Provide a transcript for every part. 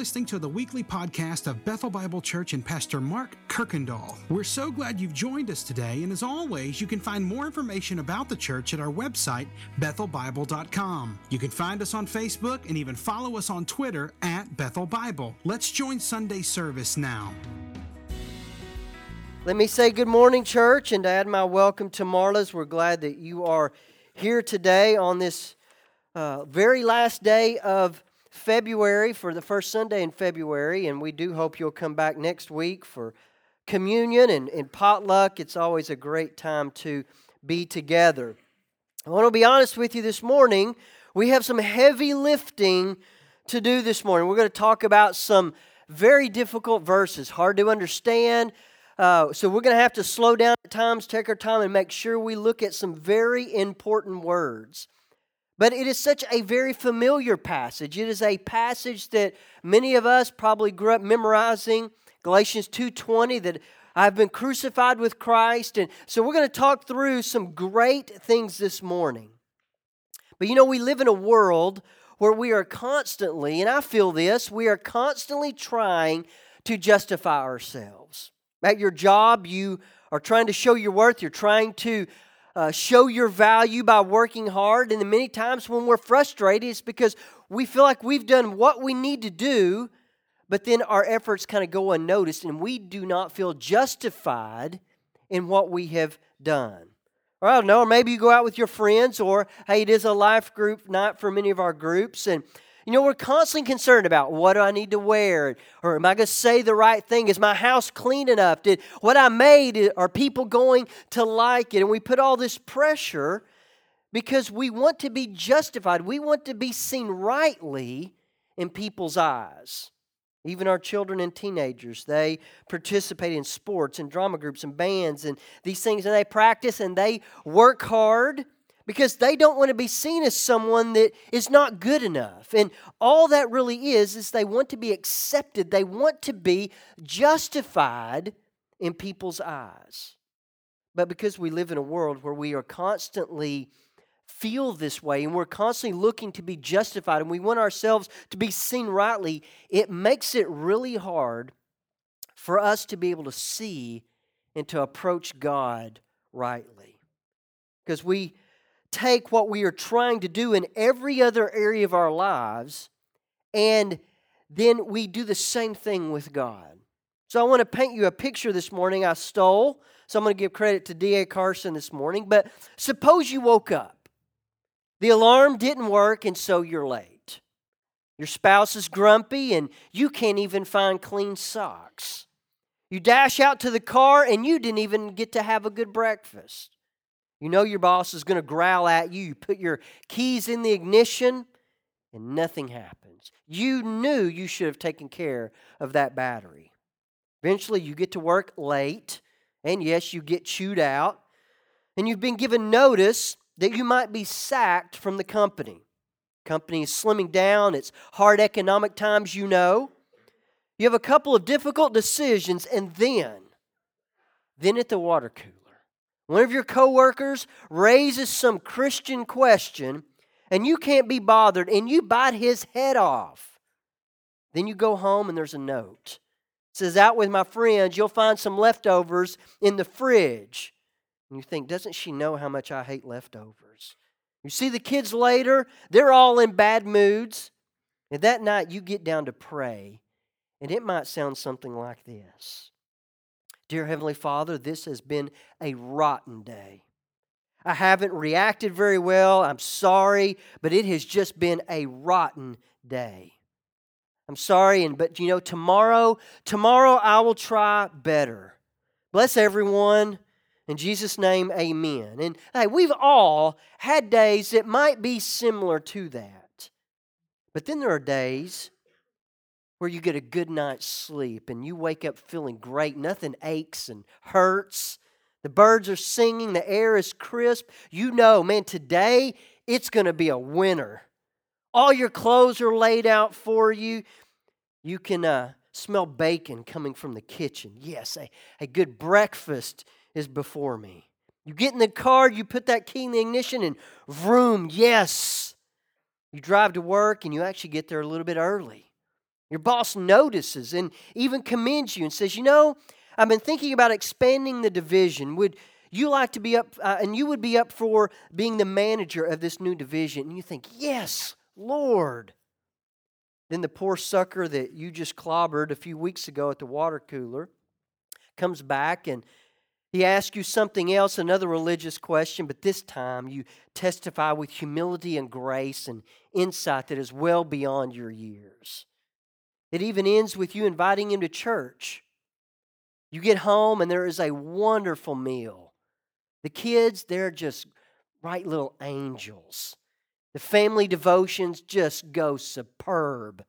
listening to the weekly podcast of Bethel Bible Church and Pastor Mark Kirkendall. We're so glad you've joined us today, and as always, you can find more information about the church at our website, bethelbible.com. You can find us on Facebook and even follow us on Twitter at Bethel Bible. Let's join Sunday service now. Let me say good morning, church, and add my welcome to Marla's. We're glad that you are here today on this uh, very last day of February for the first Sunday in February, and we do hope you'll come back next week for communion and, and potluck. It's always a great time to be together. I want to be honest with you this morning. We have some heavy lifting to do this morning. We're going to talk about some very difficult verses, hard to understand. Uh, so we're going to have to slow down at times, take our time, and make sure we look at some very important words. But it is such a very familiar passage. It is a passage that many of us probably grew up memorizing. Galatians 2:20 that I've been crucified with Christ and so we're going to talk through some great things this morning. But you know we live in a world where we are constantly and I feel this, we are constantly trying to justify ourselves. At your job, you are trying to show your worth, you're trying to uh, show your value by working hard. And many times when we're frustrated, it's because we feel like we've done what we need to do, but then our efforts kind of go unnoticed and we do not feel justified in what we have done. Or I don't know, or maybe you go out with your friends, or hey, it is a life group night for many of our groups, and you know, we're constantly concerned about what do I need to wear? Or am I going to say the right thing? Is my house clean enough? Did what I made, are people going to like it? And we put all this pressure because we want to be justified. We want to be seen rightly in people's eyes. Even our children and teenagers, they participate in sports and drama groups and bands and these things, and they practice and they work hard because they don't want to be seen as someone that is not good enough. And all that really is, is they want to be accepted, they want to be justified in people's eyes. But because we live in a world where we are constantly feel this way and we're constantly looking to be justified and we want ourselves to be seen rightly, it makes it really hard for us to be able to see and to approach God rightly. Because we take what we are trying to do in every other area of our lives and then we do the same thing with God. So I want to paint you a picture this morning I stole. So I'm going to give credit to D.A. Carson this morning. But suppose you woke up, the alarm didn't work, and so you're late. Your spouse is grumpy, and you can't even find clean socks. You dash out to the car, and you didn't even get to have a good breakfast. You know your boss is going to growl at you. You put your keys in the ignition and nothing happens. You knew you should have taken care of that battery. Eventually, you get to work late, and yes, you get chewed out, and you've been given notice that you might be sacked from the company. Company is slimming down, it's hard economic times, you know. You have a couple of difficult decisions, and then, then at the water cooler, one of your coworkers raises some Christian question and you can't be bothered and you bite his head off. Then you go home and there's a note. It says, Out with my friends, you'll find some leftovers in the fridge. And you think, Doesn't she know how much I hate leftovers? You see the kids later, they're all in bad moods. And that night you get down to pray, and it might sound something like this Dear Heavenly Father, this has been a rotten day. I haven't reacted very well. I'm sorry, but it has just been a rotten day. I'm sorry, and but you know, tomorrow, tomorrow I will try better. Bless everyone. In Jesus' name, amen. And hey, we've all had days that might be similar to that. But then there are days where you get a good night's sleep and you wake up feeling great. Nothing aches and hurts. The birds are singing, the air is crisp. You know, man, today it's going to be a winner. All your clothes are laid out for you. You can uh, smell bacon coming from the kitchen. Yes, a, a good breakfast is before me. You get in the car, you put that key in the ignition, and vroom, yes. You drive to work and you actually get there a little bit early. Your boss notices and even commends you and says, You know, I've been thinking about expanding the division. Would you like to be up, uh, and you would be up for being the manager of this new division? And you think, Yes, Lord. Then the poor sucker that you just clobbered a few weeks ago at the water cooler comes back and he asks you something else, another religious question, but this time you testify with humility and grace and insight that is well beyond your years. It even ends with you inviting him to church. You get home and there is a wonderful meal. The kids, they're just right little angels. The family devotions just go superb.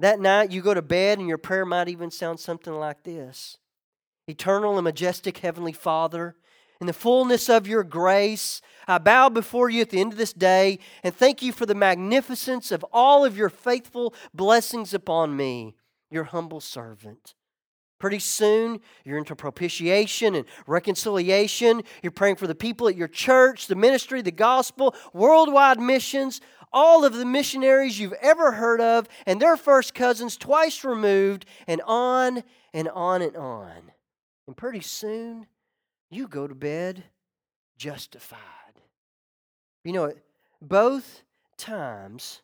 That night, you go to bed, and your prayer might even sound something like this Eternal and majestic Heavenly Father, in the fullness of your grace, I bow before you at the end of this day and thank you for the magnificence of all of your faithful blessings upon me, your humble servant. Pretty soon, you're into propitiation and reconciliation. You're praying for the people at your church, the ministry, the gospel, worldwide missions, all of the missionaries you've ever heard of, and their first cousins twice removed, and on and on and on. And pretty soon, you go to bed justified. You know, both times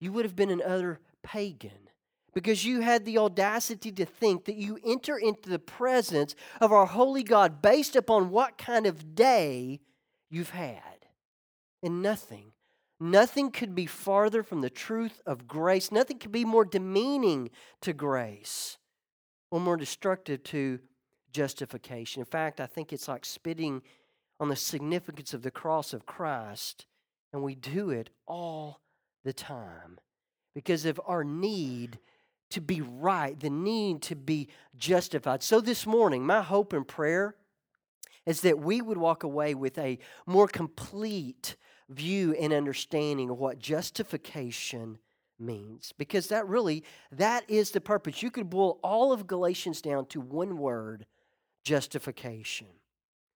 you would have been another pagan because you had the audacity to think that you enter into the presence of our holy God based upon what kind of day you've had. And nothing, nothing could be farther from the truth of grace. Nothing could be more demeaning to grace or more destructive to justification. In fact, I think it's like spitting on the significance of the cross of Christ, and we do it all the time because of our need to be right, the need to be justified. So this morning, my hope and prayer is that we would walk away with a more complete view and understanding of what justification means because that really that is the purpose you could boil all of galatians down to one word justification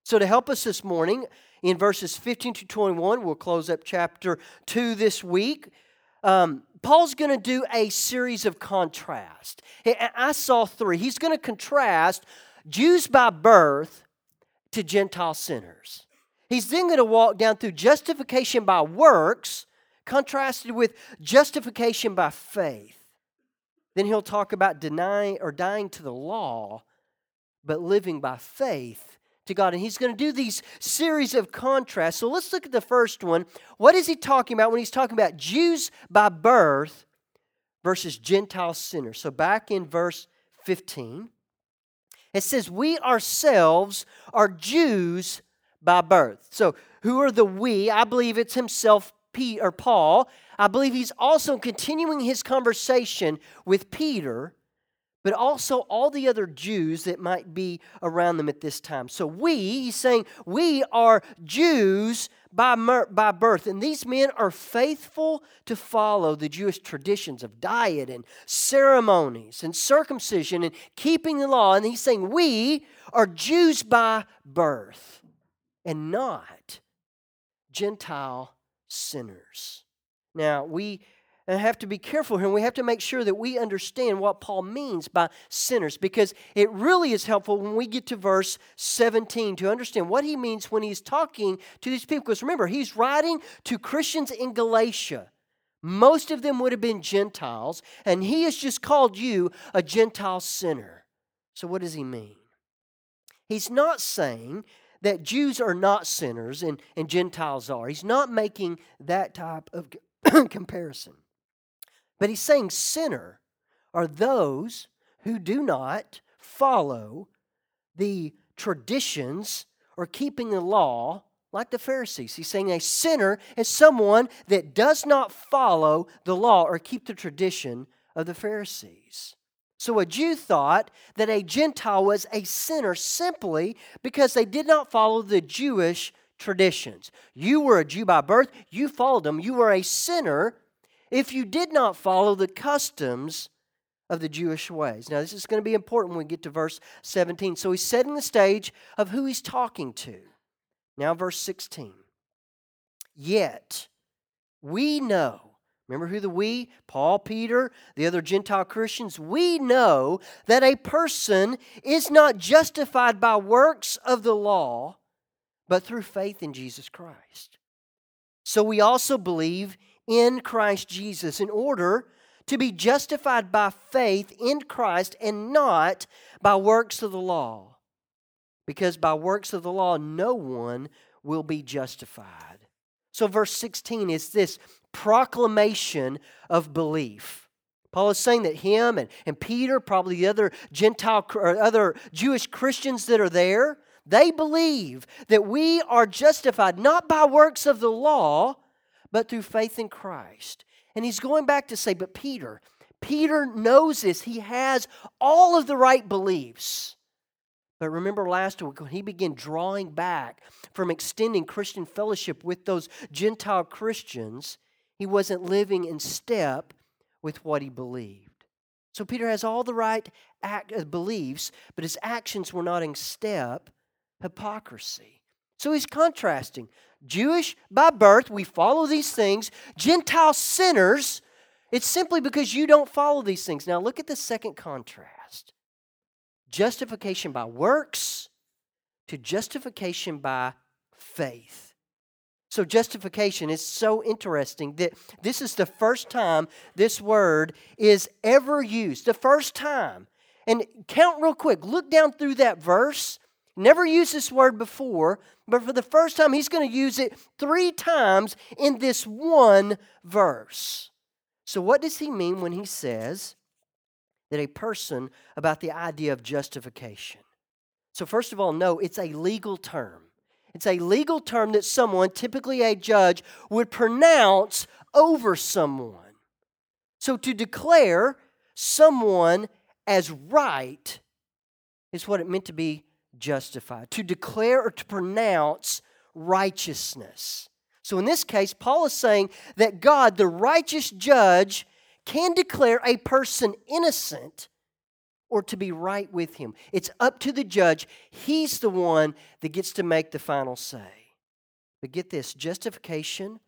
so to help us this morning in verses 15 to 21 we'll close up chapter 2 this week um, Paul's going to do a series of contrast. I saw three. He's going to contrast Jews by birth to Gentile sinners. He's then going to walk down through justification by works, contrasted with justification by faith. Then he'll talk about denying or dying to the law, but living by faith to God. And he's going to do these series of contrasts. So let's look at the first one. What is he talking about when he's talking about Jews by birth versus Gentile sinners? So back in verse 15, it says, We ourselves are Jews by birth. So who are the we? I believe it's himself, Pete or Paul. I believe he's also continuing his conversation with Peter but also all the other Jews that might be around them at this time. So we, he's saying, we are Jews by, by birth. And these men are faithful to follow the Jewish traditions of diet and ceremonies and circumcision and keeping the law. And he's saying, we are Jews by birth and not Gentile sinners. Now, we and have to be careful here and we have to make sure that we understand what Paul means by sinners because it really is helpful when we get to verse 17 to understand what he means when he's talking to these people. Because remember, he's writing to Christians in Galatia. Most of them would have been Gentiles, and he has just called you a Gentile sinner. So, what does he mean? He's not saying that Jews are not sinners and, and Gentiles are. He's not making that type of comparison. But he's saying sinner are those who do not follow the traditions or keeping the law like the Pharisees. He's saying a sinner is someone that does not follow the law or keep the tradition of the Pharisees. So a Jew thought that a Gentile was a sinner simply because they did not follow the Jewish traditions. You were a Jew by birth, you followed them. You were a sinner if you did not follow the customs of the Jewish ways. Now, this is going to be important when we get to verse 17. So he's setting the stage of who he's talking to. Now, verse 16. Yet we know Remember who the we? Paul, Peter, the other Gentile Christians. We know that a person is not justified by works of the law, but through faith in Jesus Christ. So we also believe in Christ Jesus in order to be justified by faith in Christ and not by works of the law. Because by works of the law, no one will be justified. So, verse 16 is this proclamation of belief. Paul is saying that him and, and Peter, probably the other Gentile or other Jewish Christians that are there, they believe that we are justified not by works of the law, but through faith in Christ. And he's going back to say, but Peter, Peter knows this. He has all of the right beliefs. But remember last week when he began drawing back from extending Christian fellowship with those Gentile Christians, he wasn't living in step with what he believed. So Peter has all the right act, uh, beliefs, but his actions were not in step. Hypocrisy. So he's contrasting Jewish by birth, we follow these things. Gentile sinners, it's simply because you don't follow these things. Now look at the second contrast justification by works to justification by faith. So, justification is so interesting that this is the first time this word is ever used. The first time. And count real quick. Look down through that verse Never used this word before, but for the first time, he's going to use it three times in this one verse. So, what does he mean when he says that a person about the idea of justification? So, first of all, no, it's a legal term. It's a legal term that someone, typically a judge, would pronounce over someone. So, to declare someone as right is what it meant to be justified, to declare or to pronounce righteousness. So in this case, Paul is saying that God, the righteous judge, can declare a person innocent or to be right with him. It's up to the judge. He's the one that gets to make the final say. But get this justification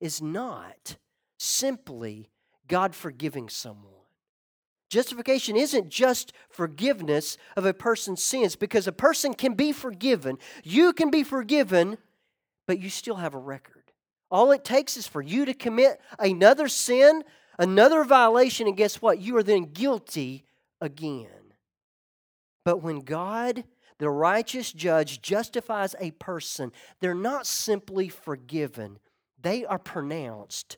is not simply God forgiving someone. Justification isn't just forgiveness of a person's sins because a person can be forgiven. You can be forgiven, but you still have a record. All it takes is for you to commit another sin, another violation, and guess what? You are then guilty again. But when God, the righteous judge, justifies a person, they're not simply forgiven, they are pronounced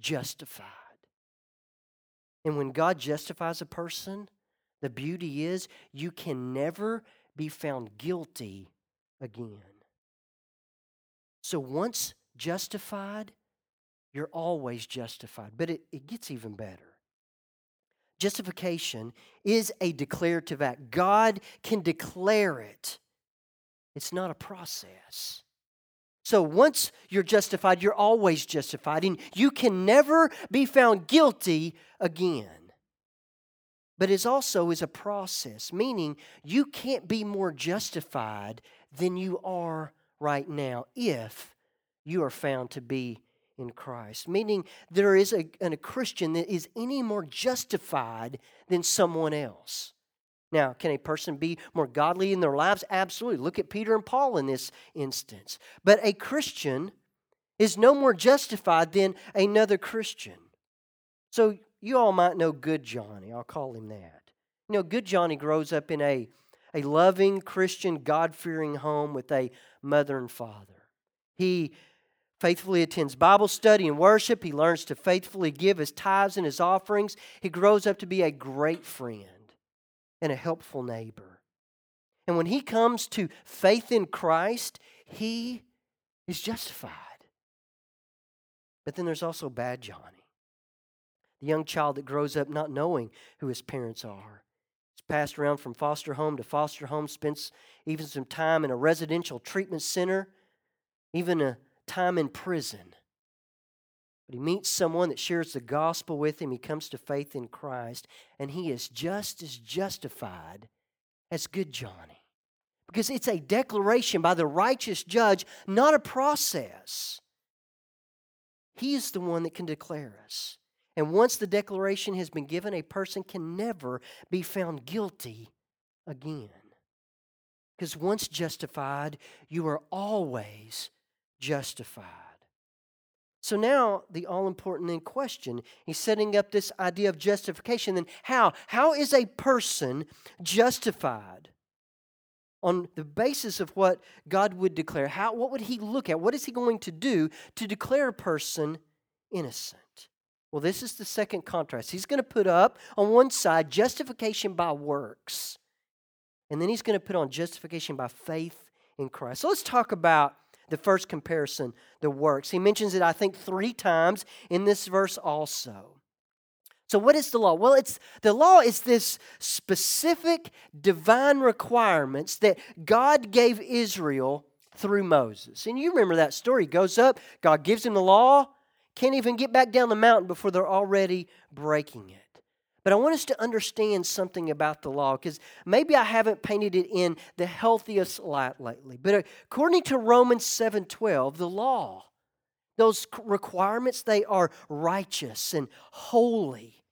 justified. And when God justifies a person, the beauty is you can never be found guilty again. So once justified, you're always justified. But it, it gets even better. Justification is a declarative act. God can declare it, it's not a process. So once you're justified, you're always justified, and you can never be found guilty again. But it also is a process, meaning you can't be more justified than you are right now if you are found to be in Christ. Meaning there is a, a Christian that is any more justified than someone else. Now, can a person be more godly in their lives? Absolutely. Look at Peter and Paul in this instance. But a Christian is no more justified than another Christian. So you all might know Good Johnny. I'll call him that. You know, Good Johnny grows up in a, a loving Christian, God fearing home with a mother and father. He faithfully attends Bible study and worship. He learns to faithfully give his tithes and his offerings. He grows up to be a great friend and a helpful neighbor. And when he comes to faith in Christ, he is justified. But then there's also bad Johnny, the young child that grows up not knowing who his parents are. He's passed around from foster home to foster home, spends even some time in a residential treatment center, even a time in prison. But he meets someone that shares the gospel with him. He comes to faith in Christ, and he is just as justified as good Johnny. Because it's a declaration by the righteous judge, not a process. He is the one that can declare us. And once the declaration has been given, a person can never be found guilty again. Because once justified, you are always justified. So now the all important question, he's setting up this idea of justification. Then how? How is a person justified? On the basis of what God would declare. How what would he look at? What is he going to do to declare a person innocent? Well, this is the second contrast. He's going to put up on one side justification by works. And then he's going to put on justification by faith in Christ. So let's talk about the first comparison, the works. He mentions it, I think, three times in this verse also. So, what is the law? Well, it's the law is this specific divine requirements that God gave Israel through Moses. And you remember that story. He goes up, God gives him the law, can't even get back down the mountain before they're already breaking it. But I want us to understand something about the law because maybe I haven't painted it in the healthiest light lately. But according to Romans 7:12, the law, those requirements, they are righteous and holy,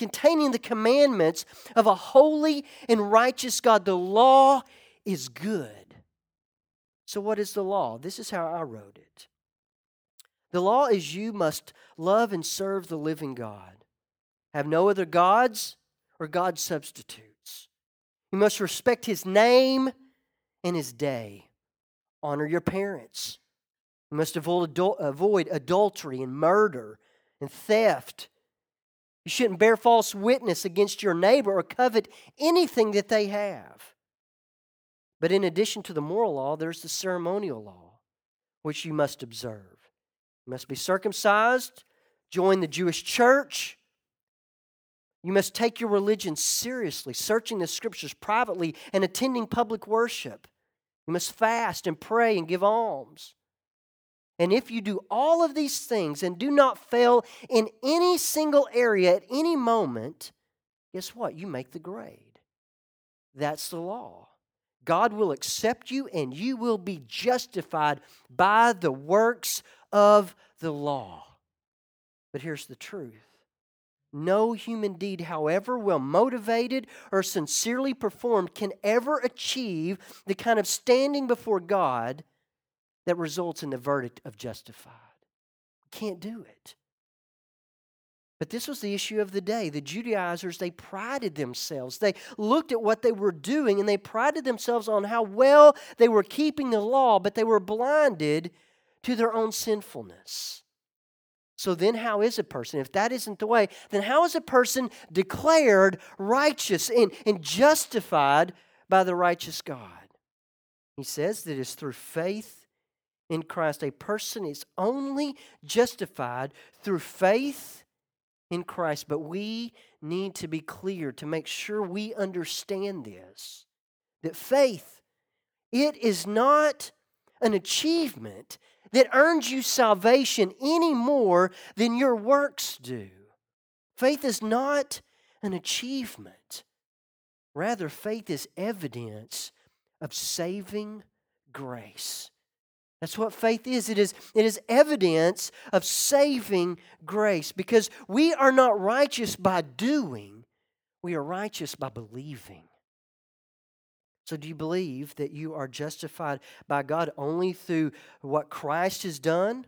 containing the commandments of a holy and righteous God. The law is good. So what is the law? This is how I wrote it. The law is you must love and serve the living God have no other gods or God substitutes. You must respect his name and his day. Honor your parents. You must avoid, adultery and murder and theft. You shouldn't bear false witness against your neighbor or covet anything that they have. But in addition to the moral law, there's the ceremonial law, which you must observe. You must be circumcised, join the Jewish church, you must take your religion seriously, searching the scriptures privately and attending public worship. You must fast and pray and give alms. And if you do all of these things and do not fail in any single area at any moment, guess what? You make the grade. That's the law. God will accept you and you will be justified by the works of the law. But here's the truth no human deed, however well motivated or sincerely performed, can ever achieve the kind of standing before God that results in the verdict of justified. Can't do it. But this was the issue of the day. The Judaizers, they prided themselves. They looked at what they were doing and they prided themselves on how well they were keeping the law, but they were blinded to their own sinfulness. So then, how is a person, if that isn't the way, then how is a person declared righteous and, and justified by the righteous God? He says that it's through faith in Christ. A person is only justified through faith in Christ. But we need to be clear to make sure we understand this that faith, it is not an achievement that earns you salvation any more than your works do. Faith is not an achievement. Rather, faith is evidence of saving grace. That's what faith is. It is, it is evidence of saving grace because we are not righteous by doing, we are righteous by believing. So, do you believe that you are justified by God only through what Christ has done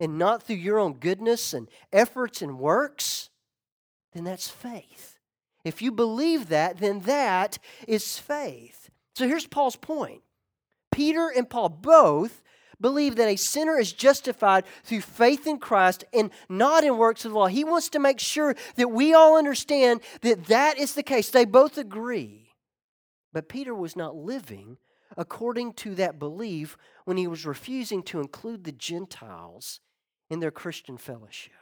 and not through your own goodness and efforts and works? Then that's faith. If you believe that, then that is faith. So, here's Paul's point Peter and Paul both believe that a sinner is justified through faith in Christ and not in works of the law. He wants to make sure that we all understand that that is the case. They both agree. But Peter was not living according to that belief when he was refusing to include the Gentiles in their Christian fellowship.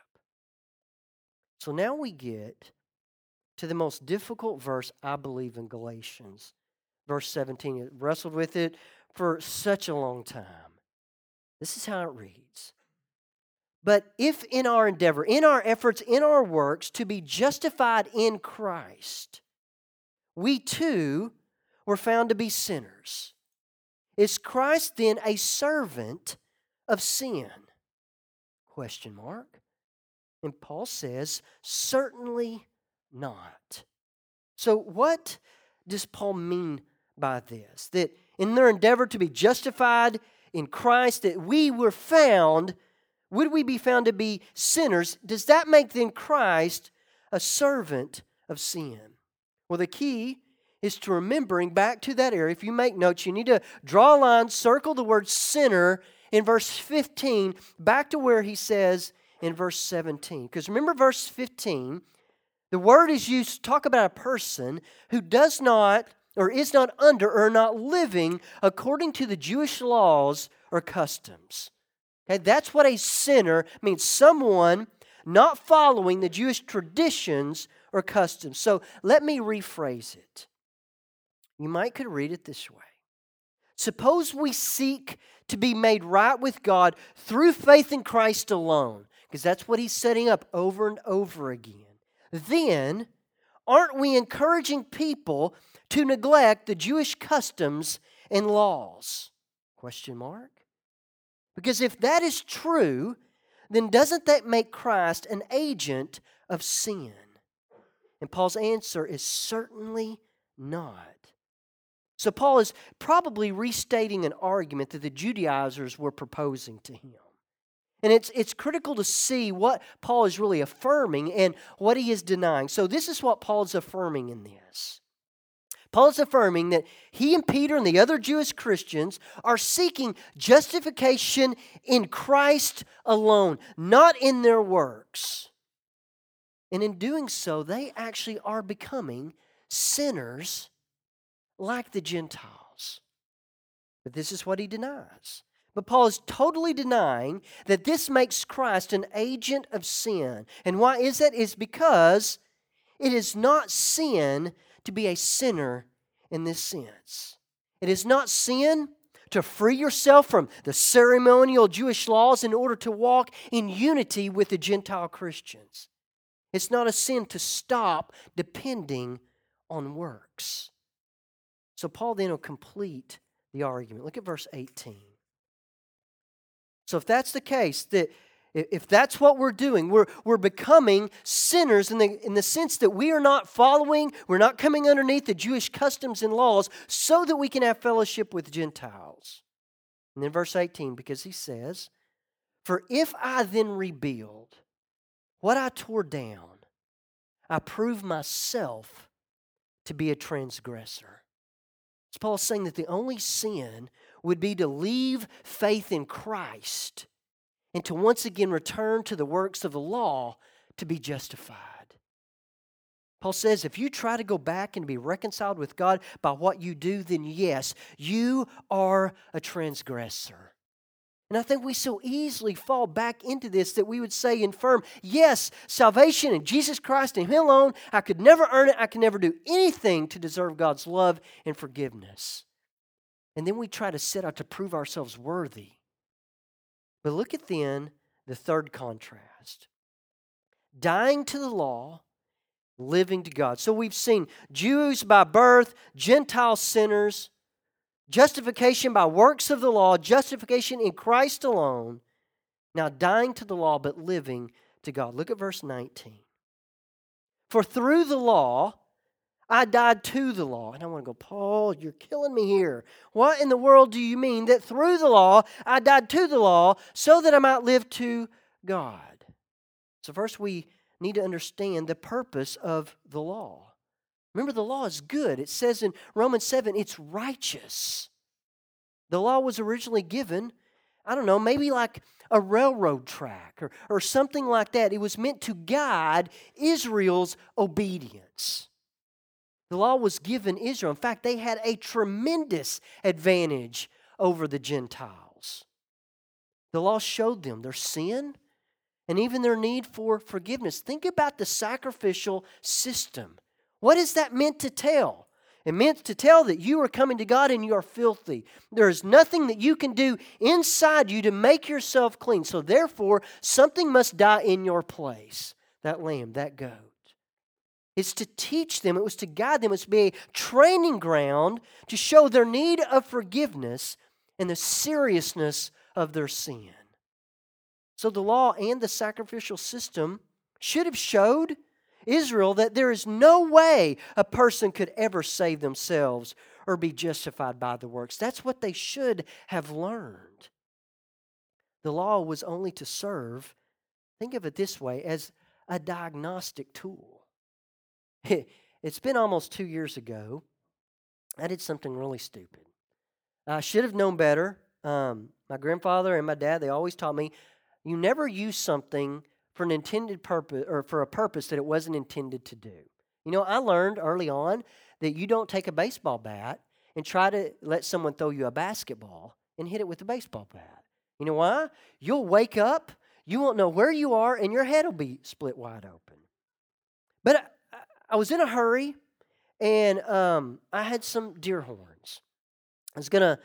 So now we get to the most difficult verse, I believe, in Galatians. Verse 17. I wrestled with it for such a long time. This is how it reads. But if in our endeavor, in our efforts, in our works to be justified in Christ, we too were found to be sinners. Is Christ then a servant of sin? Question mark. And Paul says, certainly not. So, what does Paul mean by this? That in their endeavor to be justified in Christ, that we were found, would we be found to be sinners? Does that make then Christ a servant of sin? Well, the key is to remembering back to that area. If you make notes, you need to draw a line, circle the word sinner in verse 15, back to where he says in verse 17. Because remember, verse 15, the word is used to talk about a person who does not or is not under or not living according to the Jewish laws or customs. Okay, that's what a sinner means someone not following the Jewish traditions or customs. So let me rephrase it. You might could read it this way. Suppose we seek to be made right with God through faith in Christ alone, because that's what he's setting up over and over again. Then, aren't we encouraging people to neglect the Jewish customs and laws? Question mark. Because if that is true, then doesn't that make Christ an agent of sin? And Paul's answer is certainly not. So Paul is probably restating an argument that the Judaizers were proposing to him. And it's, it's critical to see what Paul is really affirming and what he is denying. So, this is what Paul is affirming in this. Paul is affirming that he and Peter and the other Jewish Christians are seeking justification in Christ alone, not in their works. And in doing so, they actually are becoming sinners like the Gentiles. But this is what he denies. But Paul is totally denying that this makes Christ an agent of sin. And why is that? Is because it is not sin to be a sinner in this sense. It is not sin to free yourself from the ceremonial Jewish laws in order to walk in unity with the Gentile Christians. It's not a sin to stop depending on works. So Paul then will complete the argument. Look at verse 18. So if that's the case, that if that's what we're doing, we're, we're becoming sinners in the, in the sense that we are not following, we're not coming underneath the Jewish customs and laws so that we can have fellowship with Gentiles. And then verse 18, because he says, For if I then rebuild what I tore down, I prove myself to be a transgressor. Paul's saying that the only sin would be to leave faith in Christ and to once again return to the works of the law to be justified. Paul says if you try to go back and be reconciled with God by what you do, then yes, you are a transgressor. And I think we so easily fall back into this that we would say and affirm, yes, salvation in Jesus Christ and Him alone, I could never earn it, I could never do anything to deserve God's love and forgiveness. And then we try to set out to prove ourselves worthy. But look at then the third contrast dying to the law, living to God. So we've seen Jews by birth, Gentile sinners Justification by works of the law, justification in Christ alone. Now dying to the law, but living to God. Look at verse 19. For through the law, I died to the law. And I want to go, Paul, you're killing me here. What in the world do you mean that through the law, I died to the law so that I might live to God? So, first, we need to understand the purpose of the law. Remember, the law is good. It says in Romans 7, it's righteous. The law was originally given, I don't know, maybe like a railroad track or, or something like that. It was meant to guide Israel's obedience. The law was given Israel. In fact, they had a tremendous advantage over the Gentiles. The law showed them their sin and even their need for forgiveness. Think about the sacrificial system what is that meant to tell? It meant to tell that you are coming to God and you are filthy. There is nothing that you can do inside you to make yourself clean. So, therefore, something must die in your place that lamb, that goat. It's to teach them, it was to guide them, it was to be a training ground to show their need of forgiveness and the seriousness of their sin. So the law and the sacrificial system should have showed Israel that there is no way a person could ever save themselves or be justified by the works. That's what they should have learned. The law was only to serve, think of it this way, as a diagnostic tool. It's been almost two years ago. I did something really stupid. I should have known better. Um, my grandfather and my dad, they always taught me you never use something for an intended purpose or for a purpose that it wasn't intended to do. You know, I learned early on that you don't take a baseball bat and try to let someone throw you a basketball and hit it with a baseball bat. You know why? You'll wake up, you won't know where you are, and your head will be split wide open. But I, I was in a hurry, and um, I had some deer horns. I was going to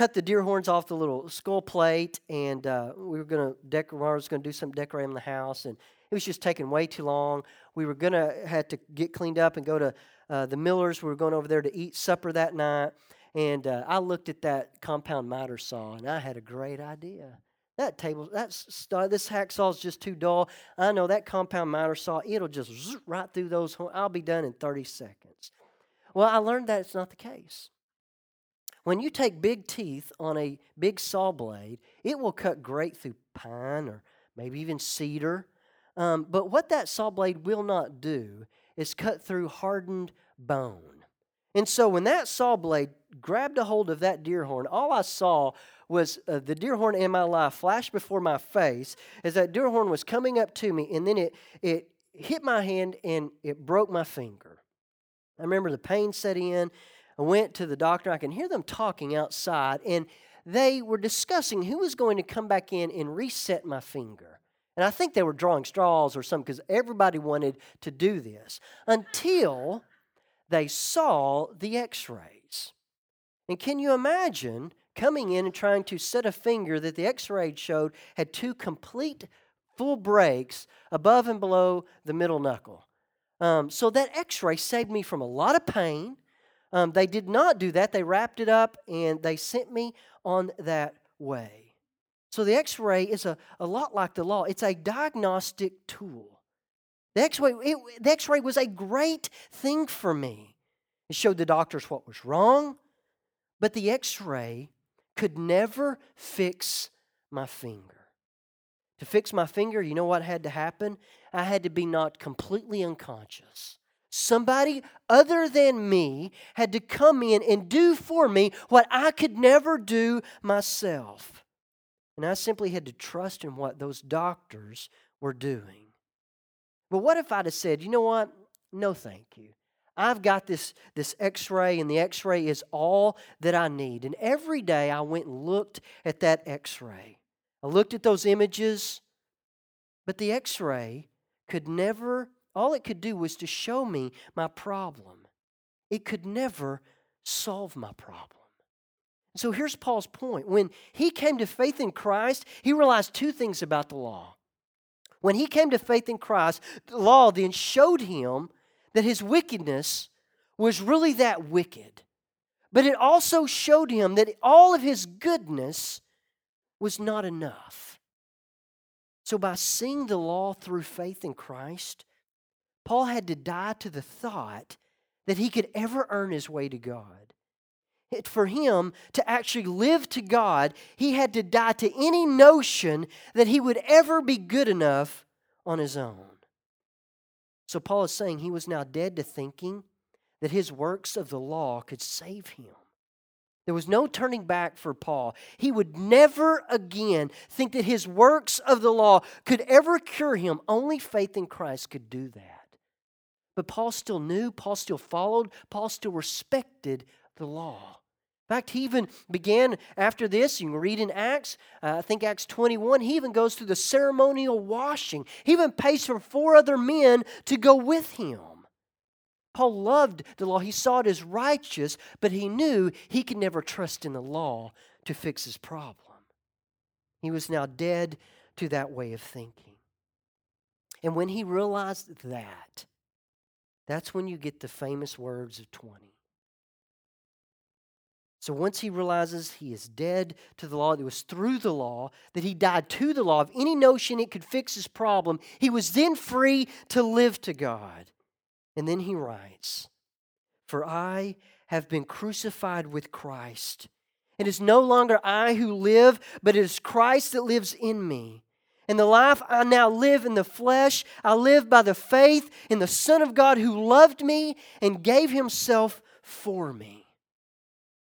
cut the deer horns off the little skull plate, and uh, we were going to decorate. Was going to do some decorating the house, and it was just taking way too long. We were going to have to get cleaned up and go to uh, the Millers. We were going over there to eat supper that night, and uh, I looked at that compound miter saw, and I had a great idea. That table, that's this hacksaw is just too dull. I know that compound miter saw, it'll just right through those. I'll be done in 30 seconds. Well, I learned that it's not the case. When you take big teeth on a big saw blade, it will cut great through pine or maybe even cedar. Um, but what that saw blade will not do is cut through hardened bone. And so when that saw blade grabbed a hold of that deer horn, all I saw was uh, the deer horn in my life flash before my face as that deer horn was coming up to me, and then it, it hit my hand and it broke my finger. I remember the pain set in. I went to the doctor. I can hear them talking outside, and they were discussing who was going to come back in and reset my finger. And I think they were drawing straws or something because everybody wanted to do this until they saw the x rays. And can you imagine coming in and trying to set a finger that the x ray showed had two complete full breaks above and below the middle knuckle? Um, so that x ray saved me from a lot of pain um, they did not do that. They wrapped it up and they sent me on that way. So the x ray is a, a lot like the law, it's a diagnostic tool. The x ray was a great thing for me. It showed the doctors what was wrong, but the x ray could never fix my finger. To fix my finger, you know what had to happen? I had to be not completely unconscious. Somebody other than me had to come in and do for me what I could never do myself. And I simply had to trust in what those doctors were doing. But what if I'd have said, you know what? No, thank you. I've got this, this x ray, and the x ray is all that I need. And every day I went and looked at that x ray. I looked at those images, but the x ray could never all it could do was to show me my problem. It could never solve my problem. So here's Paul's point. When he came to faith in Christ, he realized two things about the law. When he came to faith in Christ, the law then showed him that his wickedness was really that wicked. But it also showed him that all of his goodness was not enough. So by seeing the law through faith in Christ, Paul had to die to the thought that he could ever earn his way to God. It, for him to actually live to God, he had to die to any notion that he would ever be good enough on his own. So Paul is saying he was now dead to thinking that his works of the law could save him. There was no turning back for Paul. He would never again think that his works of the law could ever cure him. Only faith in Christ could do that. But Paul still knew, Paul still followed, Paul still respected the law. In fact, he even began after this. You can read in Acts, uh, I think Acts 21, he even goes through the ceremonial washing. He even pays for four other men to go with him. Paul loved the law. He saw it as righteous, but he knew he could never trust in the law to fix his problem. He was now dead to that way of thinking. And when he realized that, that's when you get the famous words of 20. So once he realizes he is dead to the law, it was through the law, that he died to the law, of any notion it could fix his problem, he was then free to live to God. And then he writes, For I have been crucified with Christ. It is no longer I who live, but it is Christ that lives in me. And the life I now live in the flesh, I live by the faith in the Son of God who loved me and gave himself for me.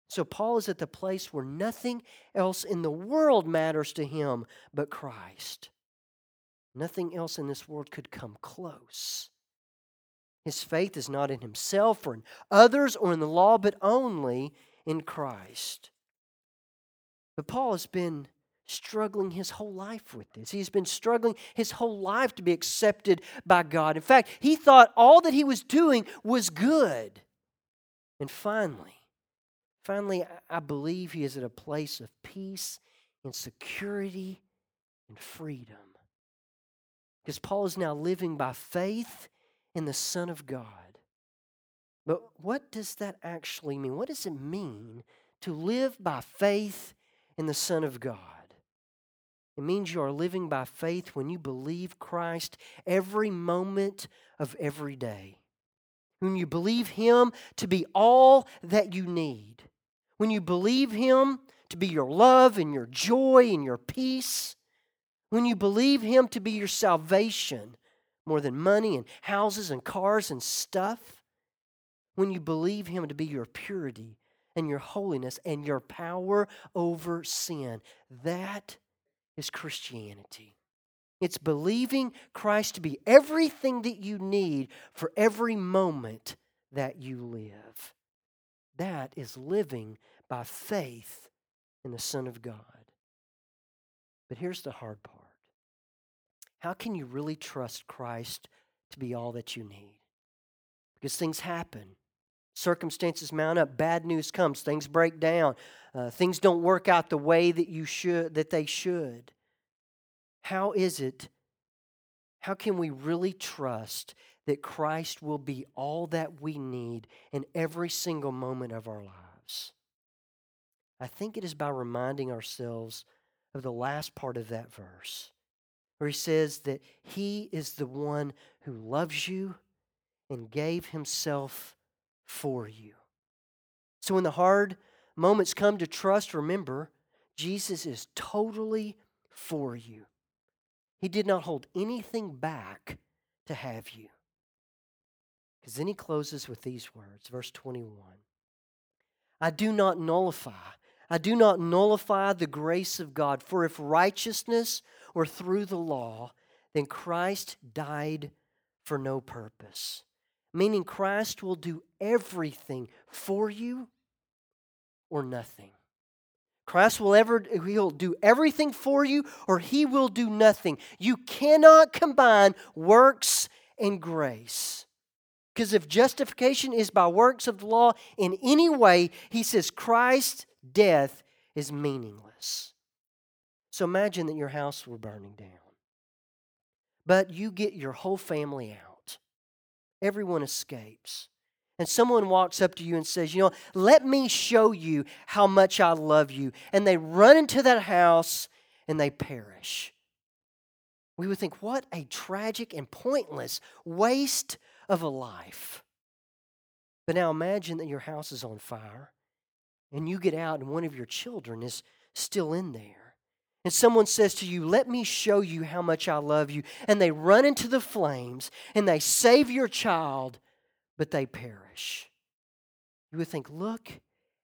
So Paul is at the place where nothing else in the world matters to him but Christ. Nothing else in this world could come close. His faith is not in himself or in others or in the law, but only in Christ. But Paul has been struggling his whole life with this. He's been struggling his whole life to be accepted by God. In fact, he thought all that he was doing was good. And finally, Finally, I believe he is at a place of peace and security and freedom. Because Paul is now living by faith in the Son of God. But what does that actually mean? What does it mean to live by faith in the Son of God? It means you are living by faith when you believe Christ every moment of every day. When you believe Him to be all that you need. When you believe Him to be your love and your joy and your peace, when you believe Him to be your salvation more than money and houses and cars and stuff, when you believe Him to be your purity and your holiness and your power over sin, that is Christianity. It's believing Christ to be everything that you need for every moment that you live. That is living by faith in the Son of God. But here's the hard part how can you really trust Christ to be all that you need? Because things happen. Circumstances mount up, bad news comes, things break down, uh, things don't work out the way that you should that they should. How is it? How can we really trust that Christ will be all that we need in every single moment of our lives? I think it is by reminding ourselves of the last part of that verse, where he says that he is the one who loves you and gave himself for you. So when the hard moments come to trust, remember, Jesus is totally for you. He did not hold anything back to have you. Because then he closes with these words, verse 21 I do not nullify I do not nullify the grace of God, for if righteousness were through the law, then Christ died for no purpose. Meaning, Christ will do everything for you or nothing. Christ will ever he'll do everything for you or he will do nothing. You cannot combine works and grace. Because if justification is by works of the law in any way, he says Christ's death is meaningless. So imagine that your house were burning down. But you get your whole family out. Everyone escapes. And someone walks up to you and says, You know, let me show you how much I love you. And they run into that house and they perish. We would think, What a tragic and pointless waste of a life. But now imagine that your house is on fire and you get out and one of your children is still in there. And someone says to you, Let me show you how much I love you. And they run into the flames and they save your child, but they perish. You would think, Look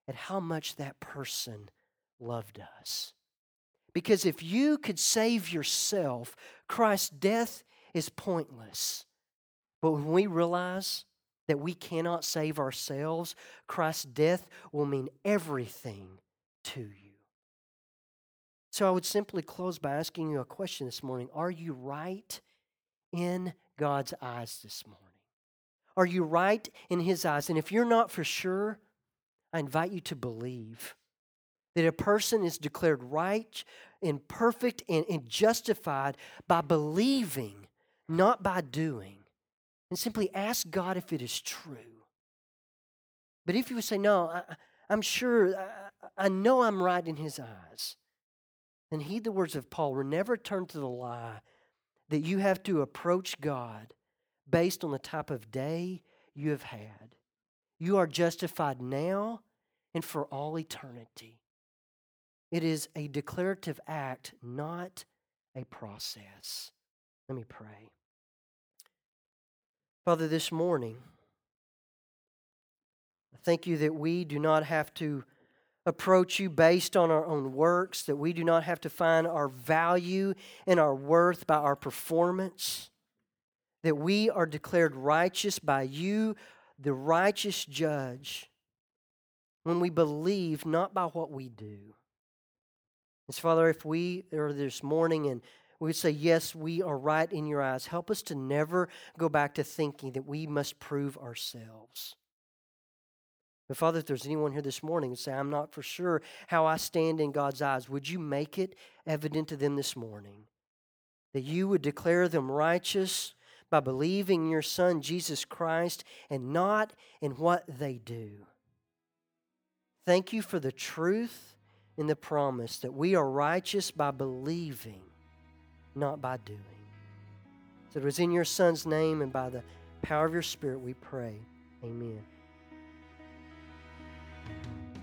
at how much that person loved us. Because if you could save yourself, Christ's death is pointless. But when we realize that we cannot save ourselves, Christ's death will mean everything to you. So I would simply close by asking you a question this morning Are you right in God's eyes this morning? Are you right in His eyes? And if you're not for sure, I invite you to believe that a person is declared right and perfect and, and justified by believing, not by doing and simply ask God if it is true. But if you would say, No, I, am sure, I know I'm right in his eyes, then heed the words of Paul. We're Never turn to the lie that you have to approach God based on the type of day you have had. You are justified now and for all eternity. It is a declarative act, not a process. Let me pray. Father, this morning, I thank you that we do not have to approach you based on our own works, that we do not have to find our value and our worth by our performance, that we are declared righteous by you, the righteous judge, when we believe not by what we do. And so, Father, if we are this morning and we say, Yes, we are right in your eyes, help us to never go back to thinking that we must prove ourselves. But Father, if there's anyone here this morning and say, I'm not for sure how I stand in God's eyes, would you make it evident to them this morning that you would declare them righteous by believing your Son, Jesus Christ, and not in what they do? Thank you for the truth and the promise that we are righteous by believing, not by doing. So it was in your Son's name and by the power of your Spirit we pray. Amen.